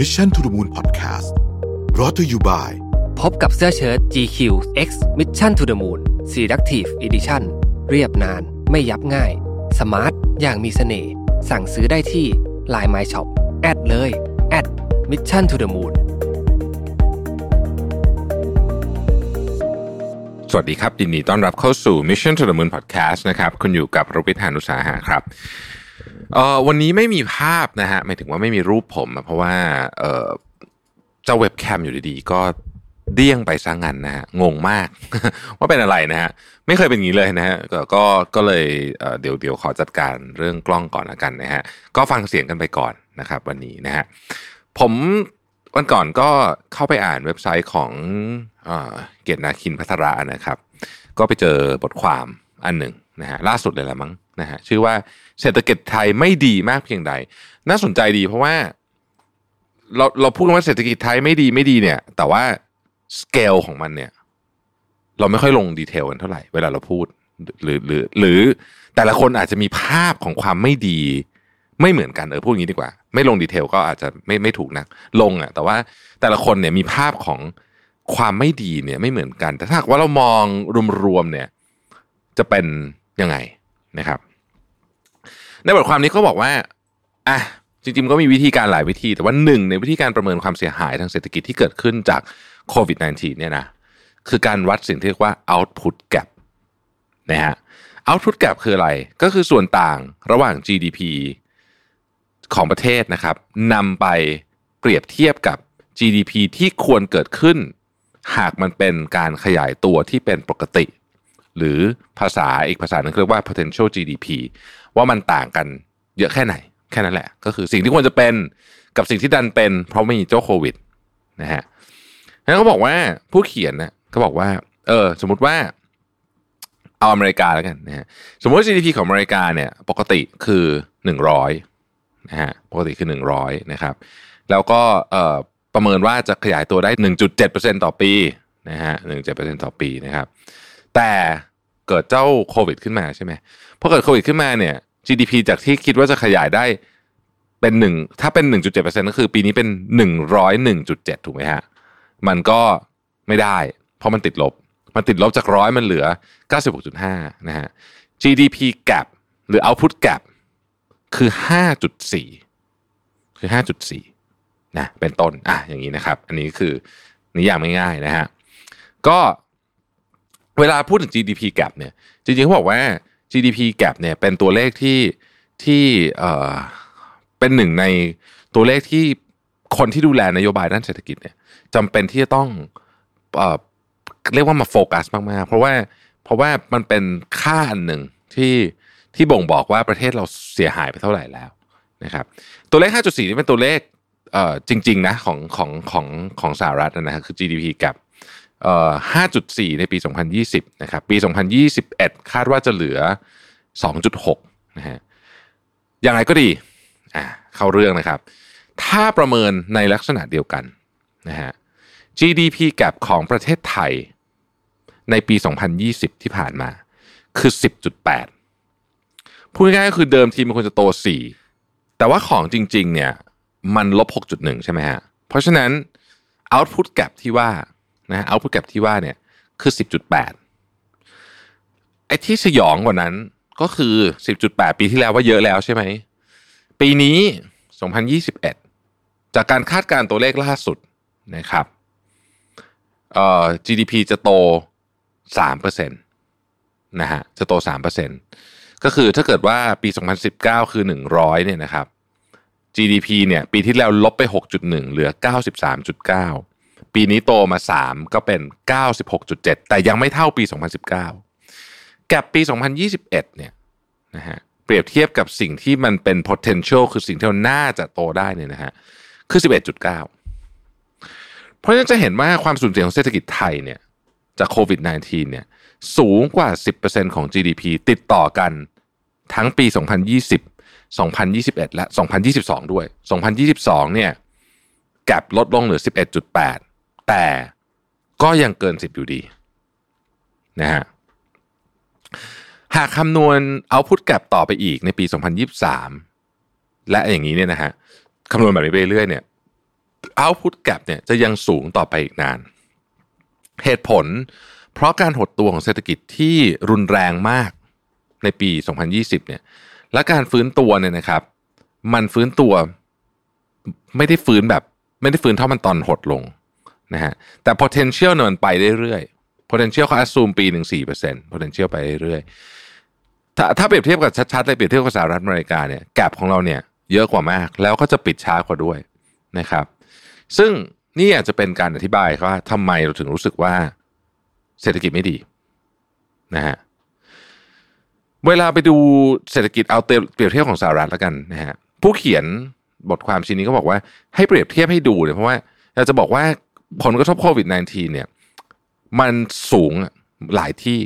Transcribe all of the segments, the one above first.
Mission to the Moon Podcast รอ t ธออยู่บ่ายพบกับเสื้อเชิ้ต GQ X Mission to the Moon Selective Edition เรียบนานไม่ยับง่าย สมาร์ท อย่างมีเสน่ห์สั่งซื้อได้ที่ Line My Shop แอดเลยแอด Mission to the Moon สวัสดีครับยินดีต้อนรับเข้าสู่ Mission to the Moon Podcast นะครับ คุณอยู่กับรบิทานุสาหะครับ เอ่อวันนี้ไม่มีภาพนะฮะหมายถึงว่าไม่มีรูปผมอะเพราะว่าเอ่อเจ้าเว็บแคมอยู่ดีๆก็เดี้ยงไปซะงั้นนะฮะงงมาก ว่าเป็นอะไรนะฮะไม่เคยเป็นอย่างนี้เลยนะฮะก็ก็ก็เลยเดี๋ยวเดี๋ยวขอจัดการเรื่องกล้องก่อนละกันนะฮะก็ฟังเสียงกันไปก่อนนะครับ วันนี้นะฮะผมวันก่อนก็เข้าไปอ่านเว็บไซต์ของเอ่อเกียรตินาคินพัทระนะครับ ก็ไปเจอบทความอันหนึ่งนะฮะล่าสุดเลยละมั้ง นะฮะชื่อว่าเศรษฐกิจไทยไม่ดีมากเพียงใด น่าสนใจดีเพราะว่า เราเราพูดว่าเศรษฐกิจไทยไม่ดีไม่ดีเนี่ย แต่ว่าสเกลของมันเนี่ย เราไม่ค่อยลง detail กันเท่าไหร่เวลาเราพูดหรือหรือ หรือแต่ละคนอาจจะมีภาพของความไม่ดี ไม่เหมือนกันเออพูดอย่างนี้ดีกว่า ไม่ลง detail ก็อาจจะไม่ไม่ถูกนะลงอะ แต่ว่าแต่ละคนเนี่ยมีภาพของความไม่ดีเนี่ยไม่เหมือนกัน แต่ถ้าว่าเรามองรวมๆเนี่ย จะเป็นยังไง นะครับ ในบทความนี้เขาบอกว่าอะจริงๆก็มีวิธีการหลายวิธี แต่ว่าหนึ่งในวิธีการประเมินความเสียหายทางเศรษฐกิจที่เกิดขึ้นจากโควิด -19 เนี่ยนะคือการวัดสิ่งที่เรียกว่า output gap นะฮะ output gap คืออะไร ก็คือส่วนต่างระหว่าง GDP ของประเทศนะครับนำไปเปรียบเทียบกับ GDP ที่ควรเกิดขึ้น หากมันเป็นการขยายตัวที่เป็นปกติ หรือภาษาอีกภาษาหนึ่งเรียกว่า potential GDP ว่ามันต่างกันเยอะแค่ไหน แค่นั้นแหละ ก็คือสิ่งที่ควรจะเป็นกับสิ่งที่ดันเป็น เพราะไม่มีเจ้าโควิดนะฮะแล้วเขาบอกว่าผู้เขียนนะเขาบอกว่า เออ สมมุติว่าเอาอเมริกาแล้วกันนะฮะสมมติ GDP ของอเมริกาเนี่ย ปกติคือหนึ่งร้อยนะฮะปกติคือหนึ่งร้อยนะครับ แล้วก็เอ่อประเมินว่าจะขยายตัวได้1.7%ต่อปีนะฮะ1.7%ต่อปีนะครับ แต่เกิดเจ้าโควิดขึ้นมาใช่ไหมพอเกิดโควิดขึ้นมาเนี่ย GDP จากที่คิดว่าจะขยายได้เป็นหนึ่งถ้าเป็น 1.7%ก็คือปีนี้เป็น 101.7 ถูกไหมฮะ มันก็ไม่ได้ เพราะมันติดลบ มันติดลบจากร้อยมันเหลือ 96.5 นะฮะ GDP gap หรือ output gap คือ 5.4 คือ 5.4 นะ เป็นต้น อะ อย่างนี้นะครับ อันนี้คือนิยามง่ายๆนะฮะ ก็ เวลาพูดถึง GDP gap เนี่ยจริงๆเขาบอกว่า GDP gap เนี่ยเป็นตัวเลขที่ที่เอ่อเป็นหนึ่งในตัวเลขที่คนที่ดูแลนโยบายด้านเศรษฐกิจเนี่ยจำเป็นที่จะต้องเอ่อเรียกว่ามาโฟกัสมากๆ เพราะว่าเพราะว่ามันเป็นค่าอันหนึ่งที่ที่บ่งบอกว่าประเทศเราเสียหายไปเท่าไหร่แล้วนะครับตัวเลข 5.4 นี่เป็นตัวเลขเอ่อจริงๆนะของของของของสหรัฐนะฮะคือ GDP gap 5.4 ในปี 2020 นะครับ ปี 2021 คาดว่าจะเหลือ 2.6 นะฮะ อยังไงก็ดี อ่า เข้าเรื่องนะครับ ถ้าประเมินในลักษณะเดียวกันนะฮะ GDP gap ของประเทศไทยในปี 2020 ที่ผ่านมา คือ 10.8 พูดง่ายๆก็คือเดิมทีมันควรจะโต 4 แต่ว่าของจริง ๆ เนี่ย มันลบ 6.1 ใช่ไหมฮะ เพราะฉะนั้น output gap ที่ว่า นะ output gap ที่ว่าเนี่ยคือ 10.8 ไอ้ที่สยองกว่านั้นก็คือ 10.8 ปีที่แล้วว่าเยอะแล้วใช่ไหม ปีนี้ 2021 จากการคาดการณ์ตัวเลขล่าสุดนะครับเอ่อ GDP จะโต 3%นะฮะจะโต 3%ก็คือถ้าเกิดว่าปี 2019 คือ 100เนี่ยนะครับ GDP เนี่ยปีที่แล้วลบไป 6.1 เหลือ 93.9 ปีนี้โตมา 3 ก็เป็น 96.7 แต่ยังไม่เท่าปี 2019 แกบปี 2021 เนี่ยนะฮะเปรียบเทียบกับสิ่งที่มันเป็น potential คือสิ่งที่เราน่าจะโตได้เนี่ยนะฮะคือ 11.9 เพราะฉะนั้นจะเห็นว่าความสูญเสียของเศรษฐกิจไทยเนี่ยจากโควิด -19 เนี่ยสูงกว่า 10%ของ GDP ติดต่อกันทั้งปี 2020 2021 และ 2022 ด้วย 2022 เนี่ยแกลบลดลงเหลือ 11.8 แต่ก็ยังเกิน 10 อยู่ดีนะฮะหากคำนวณ output gap ต่อไปอีกในปี 2023 และอย่างนี้เนี่ยนะฮะคำนวณแบบนี้ไปเรื่อยเนี่ย output gap เนี่ยจะยังสูงต่อไปอีกนาน เหตุผล เพราะการหดตัวของเศรษฐกิจที่รุนแรงมากในปี 2020 เนี่ย และการฟื้นตัวเนี่ยนะครับ มันฟื้นตัวไม่ได้ฟื้นแบบ ไม่ได้ฟื้นเท่ามันตอนหดลง นะฮะแต่ potential เนี่ยมันไปเรื่อยๆ potential เขา assume ปีหนึ่ง4% potential ไปเรื่อยๆ ถ้าถ้าเปรียบเทียบกับชัดๆเลยเปรียบเทียบกับสหรัฐอเมริกาเนี่ยแกลบของเราเนี่ยเยอะกว่ามาก แล้วก็จะปิดช้ากว่าด้วยนะครับ ซึ่งนี่อาจจะเป็นการอธิบายว่าทำไมเราถึงรู้สึกว่าเศรษฐกิจไม่ดีนะฮะเวลาไปดูเศรษฐกิจเอาเปรียบเทียบของสหรัฐแล้วกันนะฮะผู้เขียนบทความชิ้นนี้ก็บอกว่าให้เปรียบเทียบให้ดูเนี่ยเพราะว่าอยาจะบอกว่า ผลกระทบโควิด -19 เนี่ยมันสูงหลายที่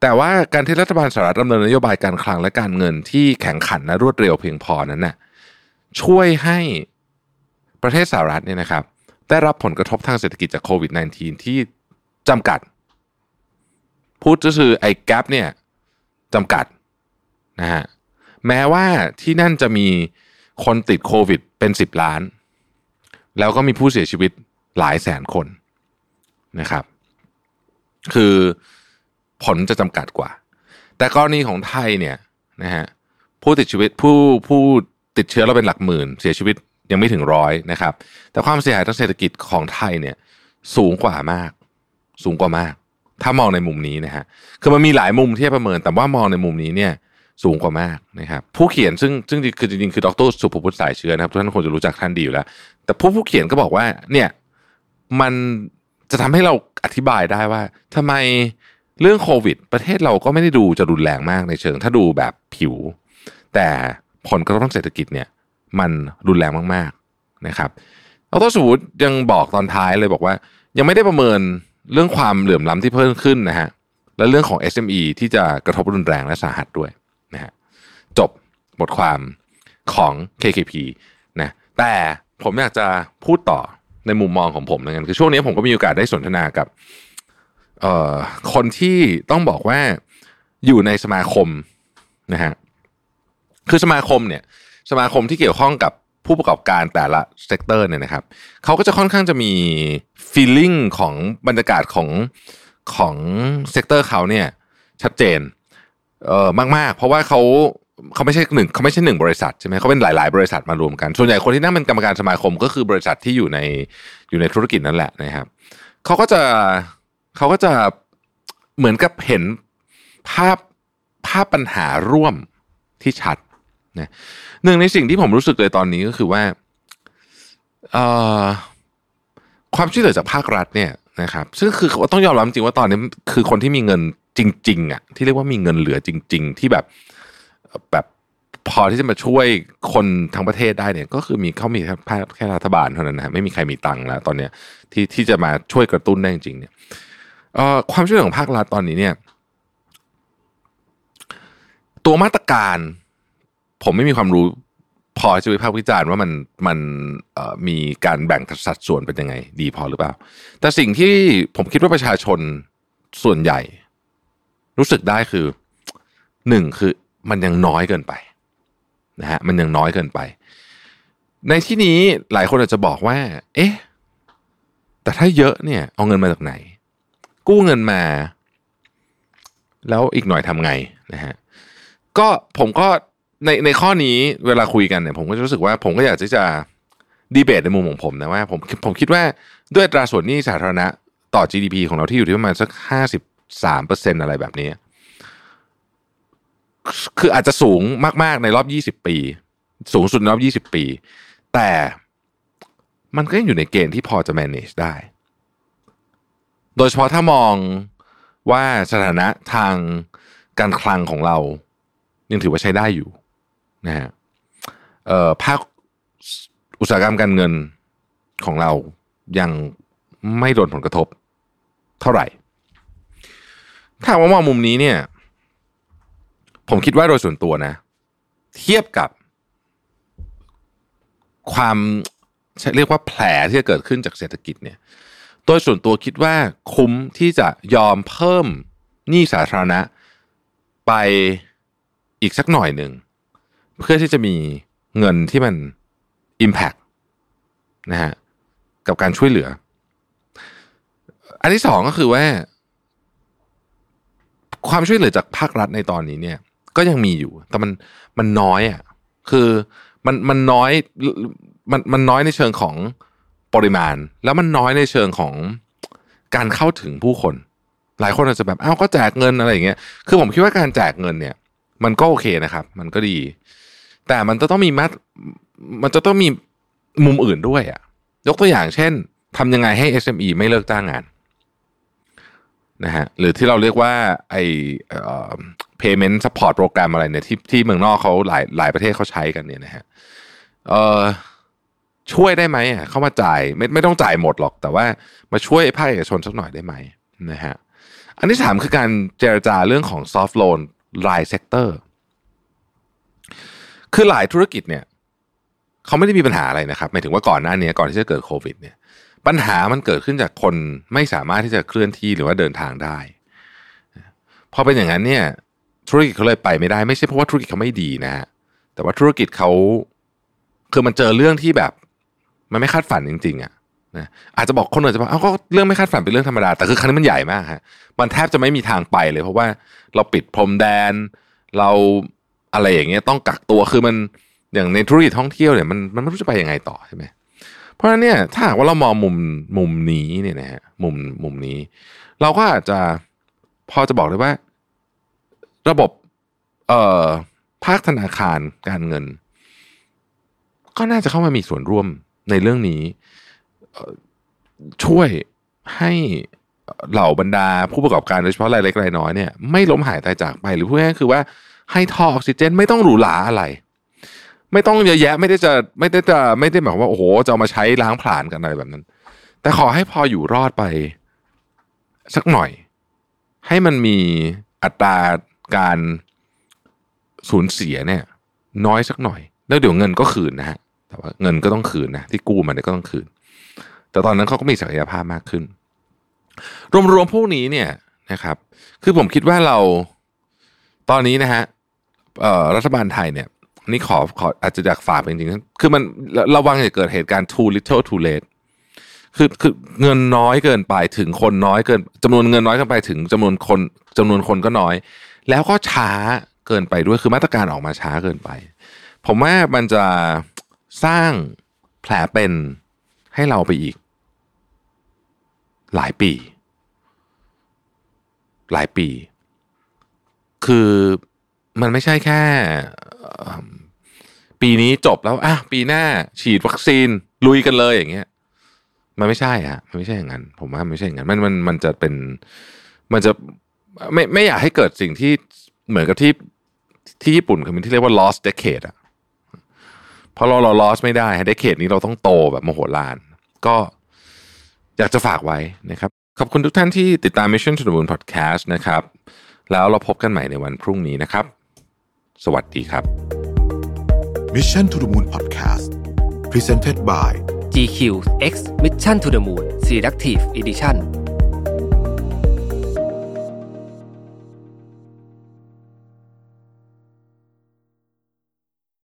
แต่ว่าการที่รัฐบาลสหรัฐดำเนินนโยบายการคลังและการเงินที่แข็งขันและรวดเร็วเพียงพอนั้นน่ะช่วยให้ประเทศสหรัฐเนี่ยนะครับ ได้รับผลกระทบทางเศรษฐกิจจากโควิด -19 ที่จำกัด พูดก็คือไอ้แกลบเนี่ยจำกัดนะฮะแม้ว่าที่นั่นจะมีคนติดโควิดเป็นสิบล้าน แล้วก็มีผู้เสียชีวิต หลายแสนคนนะครับ คือผลจะจำกัดกว่า แต่กรณีของไทยเนี่ยนะฮะผู้ติดชีวิตผู้ผู้ติดเชื้อเราเป็นหลักหมื่น เสียชีวิตยังไม่ถึงร้อยนะครับ แต่ความเสียหายทางเศรษฐกิจของไทยเนี่ยสูงกว่ามาก สูงกว่ามาก ถ้ามองในมุมนี้นะฮะคือมันมีหลายมุมที่ประเมิน แต่ว่ามองในมุมนี้เนี่ยสูงกว่ามากนะครับผู้เขียนซึ่งซึ่งคือจริงๆคือดรสุภพุทธสายเชื้อนะครับทุกท่านคงจะรู้จักท่านดีอยู่แล้ว แต่ผู้ผู้เขียนก็บอกว่าเนี่ย มันจะทำให้เราอธิบายได้ว่าทำไมเรื่องโควิด ประเทศเราก็ไม่ได้ดูจะรุนแรงมากในเชิง ถ้าดูแบบผิว แต่ผลกระทบทางเศรษฐกิจเนี่ย มันรุนแรงมากๆนะครับดรสุวุฒิยังบอกตอนท้ายเลยบอกว่า ยังไม่ได้ประเมินเรื่องความเหลื่อมล้ำที่เพิ่มขึ้นนะฮะและเรื่องของ SME ที่จะกระทบรุนแรงและสาหัสด้วยนะฮะจบบทความของ KKP นะแต่ผมอยากจะพูดต่อ ในมุมมองของผมนะกันคือช่วงนี้ผมก็มีโอกาสได้สนทนากับเอ่อคนที่ต้องบอกว่าอยู่ในสมาคมนะฮะคือสมาคมเนี่ยสมาคมที่เกี่ยวข้องกับผู้ประกอบการแต่ละ sector เนี่ยนะครับเขาก็จะค่อนข้างจะมี feeling ของบรรยากาศของของ sector เขาเนี่ยชัดเจนเออมากๆ เพราะว่าเขา เขาไม่ใช่หนึ่งเขาไม่ใช่หนึ่งบริษัทใช่ไหมเขาเป็นหลาย ๆ บริษัทมารวมกัน ส่วนใหญ่คนที่นั่งเป็นกรรมการสมาคมก็คือบริษัทที่อยู่ในอยู่ในธุรกิจนั่นแหละนะครับเขาก็จะเขาก็จะเหมือนกับเห็นภาพภาพปัญหาร่วมที่ชัดนะหนึ่งในสิ่งที่ผมรู้สึกเลยตอนนี้ก็คือว่าความช่วยเหลือจากภาครัฐเนี่ยนะครับ ซึ่งคือต้องยอมรับจริงว่าตอนนี้คือคนที่มีเงินจริง ๆอะที่เรียกว่ามีเงินเหลือจริง ๆ ที่แบบ แบบพอที่จะมาช่วยคนทั้งประเทศได้เนี่ย ก็คือมีเขามีแค่แค่รัฐบาลเท่านั้นนะไม่มีใครมีตังค์แล้ว ตอนเนี้ยที่ที่จะมาช่วยกระตุ้นได้จริงเนี่ยความช่วยเหลือของภาครัฐตอนนี้เนี่ย ตัวมาตรการ ผมไม่มีความรู้พอจะวิพากษ์วิจารณ์ว่ามันมันมีการแบ่งสัดส่วนเป็นยังไง ดีพอหรือเปล่า แต่สิ่งที่ผมคิดว่าประชาชนส่วนใหญ่ รู้สึกได้คือหนึ่งคือ มันยังน้อยเกินไปนะฮะมันยังน้อยเกินไป ในที่นี้หลายคนอาจจะบอกว่า เอ๊ะแต่ถ้าเยอะเนี่ย เอาเงินมาจากไหน กู้เงินมา แล้วอีกหน่อยทำไงนะฮะก็ผมก็ในในข้อนี้เวลาคุยกันเนี่ยผมก็รู้สึกว่าผมก็อยากจะดีเบตในมุมของผมนะว่าผมผมคิดว่าด้วยตราส่วนหนี้สาธารณะต่อ GDP ของเราที่อยู่ที่ประมาณสักห้าสิบสามเปอร์เซ็นอะไรแบบนี้ คืออาจจะสูงมาก ๆ ในรอบ20ปี สูงสุดในรอบ20ปี แต่มันก็ยังอยู่ในเกณฑ์ที่พอจะ manage ได้ โดยเฉพาะถ้ามองว่าสถานะทางการคลังของเรา ยังถือว่าใช้ได้อยู่นะฮะภาคอุตสาหกรรมการเงินของเรายังไม่โดนผลกระทบเท่าไหร่ ถ้าว่ามองมุมนี้เนี่ย ผมคิดว่าโดยส่วนตัวนะ เทียบกับ ความเรียกว่าแผลที่จะเกิดขึ้นจากเศรษฐกิจเนี่ย โดยส่วนตัวคิดว่าคุ้มที่จะยอมเพิ่มหนี้สาธารณะ ไปอีกสักหน่อยหนึ่ง เพื่อที่จะมีเงินที่มัน Impact นะฮะกับการช่วยเหลือ อันที่สองก็คือว่า ความช่วยเหลือจากภาครัฐในตอนนี้เนี่ย ก็ยังมีอยู่ แต่มันมันน้อยอะคือมันมันน้อยมันมันน้อยในเชิงของปริมาณ แล้วมันน้อยในเชิงของการเข้าถึงผู้คน หลายคนอาจจะแบบอ้าวก็แจกเงินอะไรอย่างเงี้ยคือผมคิดว่าการแจกเงินเนี่ย มันก็โอเคนะครับ มันก็ดี แต่มันจะต้องมีมัดมันจะต้องมีมุมอื่นด้วยอะยกตัวอย่างเช่นทำยังไงให้ SME ไม่เลิกจ้างงานนะฮะหรือที่เราเรียกว่าไออ payment support โปรแกรมอะไรเนี่ยที่ที่เมืองนอกเขาหลายหลายประเทศเขาใช้กันเนี่ยนะฮะเอ่อช่วยได้ไหมอะเข้ามาจ่ายไม่ไม่ต้องจ่ายหมดหรอก แต่ว่ามาช่วยภาคเอกชนสักหน่อยได้ไหมนะฮะอันที่สามคือการเจรจาเรื่องของ soft loan ราย sectorคือหลายธุรกิจเนี่ยเขาไม่ได้มีปัญหาอะไรนะครับหมายถึงว่าก่อนหน้านี้ก่อนที่จะเกิดโควิดเนี่ยปัญหามันเกิดขึ้นจากคนไม่สามารถที่จะเคลื่อนที่หรือว่าเดินทางได้พอเป็นอย่างนั้นเนี่ย ธุรกิจเขาเลยไปไม่ได้ไม่ใช่เพราะว่าธุรกิจเขาไม่ดีนะฮะแต่ว่าธุรกิจเขาคือมันเจอเรื่องที่แบบมันไม่คาดฝันจริงๆอะนะอาจจะบอกคนอื่นจะบอกเอ้าก็เรื่องไม่คาดฝันเป็นเรื่องธรรมดาแต่คือครั้งนี้มันใหญ่มากฮะมันแทบจะไม่มีทางไปเลย เพราะว่าเราปิดพรมแดน เราอะไรอย่างเงี้ยต้องกักตัวคือมันอย่างในธุรกิจท่องเที่ยวเนี่ยมันมันไม่รู้จะไปยังไงต่อใช่ไหมเพราะฉะนั้นเนี่ยถ้าหากว่าเรามองมุมมุมนี้เนี่ยนะฮะมุมมุมนี้ เราก็อาจจะพอจะบอกได้ว่า ระบบเอ่อภาคธนาคารการเงิน ก็น่าจะเข้ามามีส่วนร่วมในเรื่องนี้ช่วยให้เหล่าบรรดาผู้ประกอบการโดยเฉพาะรายเล็กรายน้อยเนี่ยไม่ล้มหายตายจากไปหรือพูดง่ายๆคือว่าให้ท่อออกซิเจนไม่ต้องหรูหราอะไร ไม่ต้องเยอะแยะไม่ได้จะไม่ได้จะไม่ได้หมายว่าโอ้โหจะามาใช้ล้างผลาญกันอะไรแบบนั้น แต่ขอให้พออยู่รอดไป สักหน่อย ให้มันมีอัตรา การสูญเสียเนี่ย น้อยสักหน่อย แล้วเดี๋ยวเงินก็คืนนะฮะแต่ว่าเงินก็ต้องคืนนะที่กู้มาเนี่ยก็ต้องคืน แต่ตอนนั้นเขาก็มีศักยภาพมากขึ้น รวมๆพวกนี้เนี่ยนะครับ คือผมคิดว่าเราตอนนี้นะฮะรัฐบาลไทยเนี่ยนี่ขอขออาจจะอยากฝากจริงๆ คือมันระวังจะเกิดเหตุการณ์ too little too late คือคือเงินน้อยเกินไปถึงคนน้อยเกินจำนวนเงินน้อยเกินไปถึงจำนวนคนจำนวนคนก็น้อย แล้วก็ช้าเกินไปด้วยคือมาตรการออกมาช้าเกินไป ผมว่ามันจะสร้างแผลเป็นให้เราไปอีก หลายปี หลายปี คือมันไม่ใช่แค่ปีนี้จบแล้วอะปีหน้าฉีดวัคซีนลุยกันเลยอย่างเงี้ย มันไม่ใช่ฮะมันไม่ใช่อย่างนั้น ผมว่าไม่ใช่อย่างนั้นมันมันมันจะเป็น มันจะ ไม่ไม่อยากให้เกิดสิ่งที่เหมือนกับที่ที่ญี่ปุ่นคือมันที่เรียกว่า lost decade อะพอเราเรา lost ไม่ได้ decade นี้เราต้องโตแบบโมโหลาน ก็อยากจะฝากไว้นะครับ ขอบคุณทุกท่านที่ติดตาม Mission to the Moon Podcast นะครับ แล้วเราพบกันใหม่ในวันพรุ่งนี้นะครับ สวัสดีครับ Mission to the Moon Podcast Presented by GQ X Mission to the Moon Selective Edition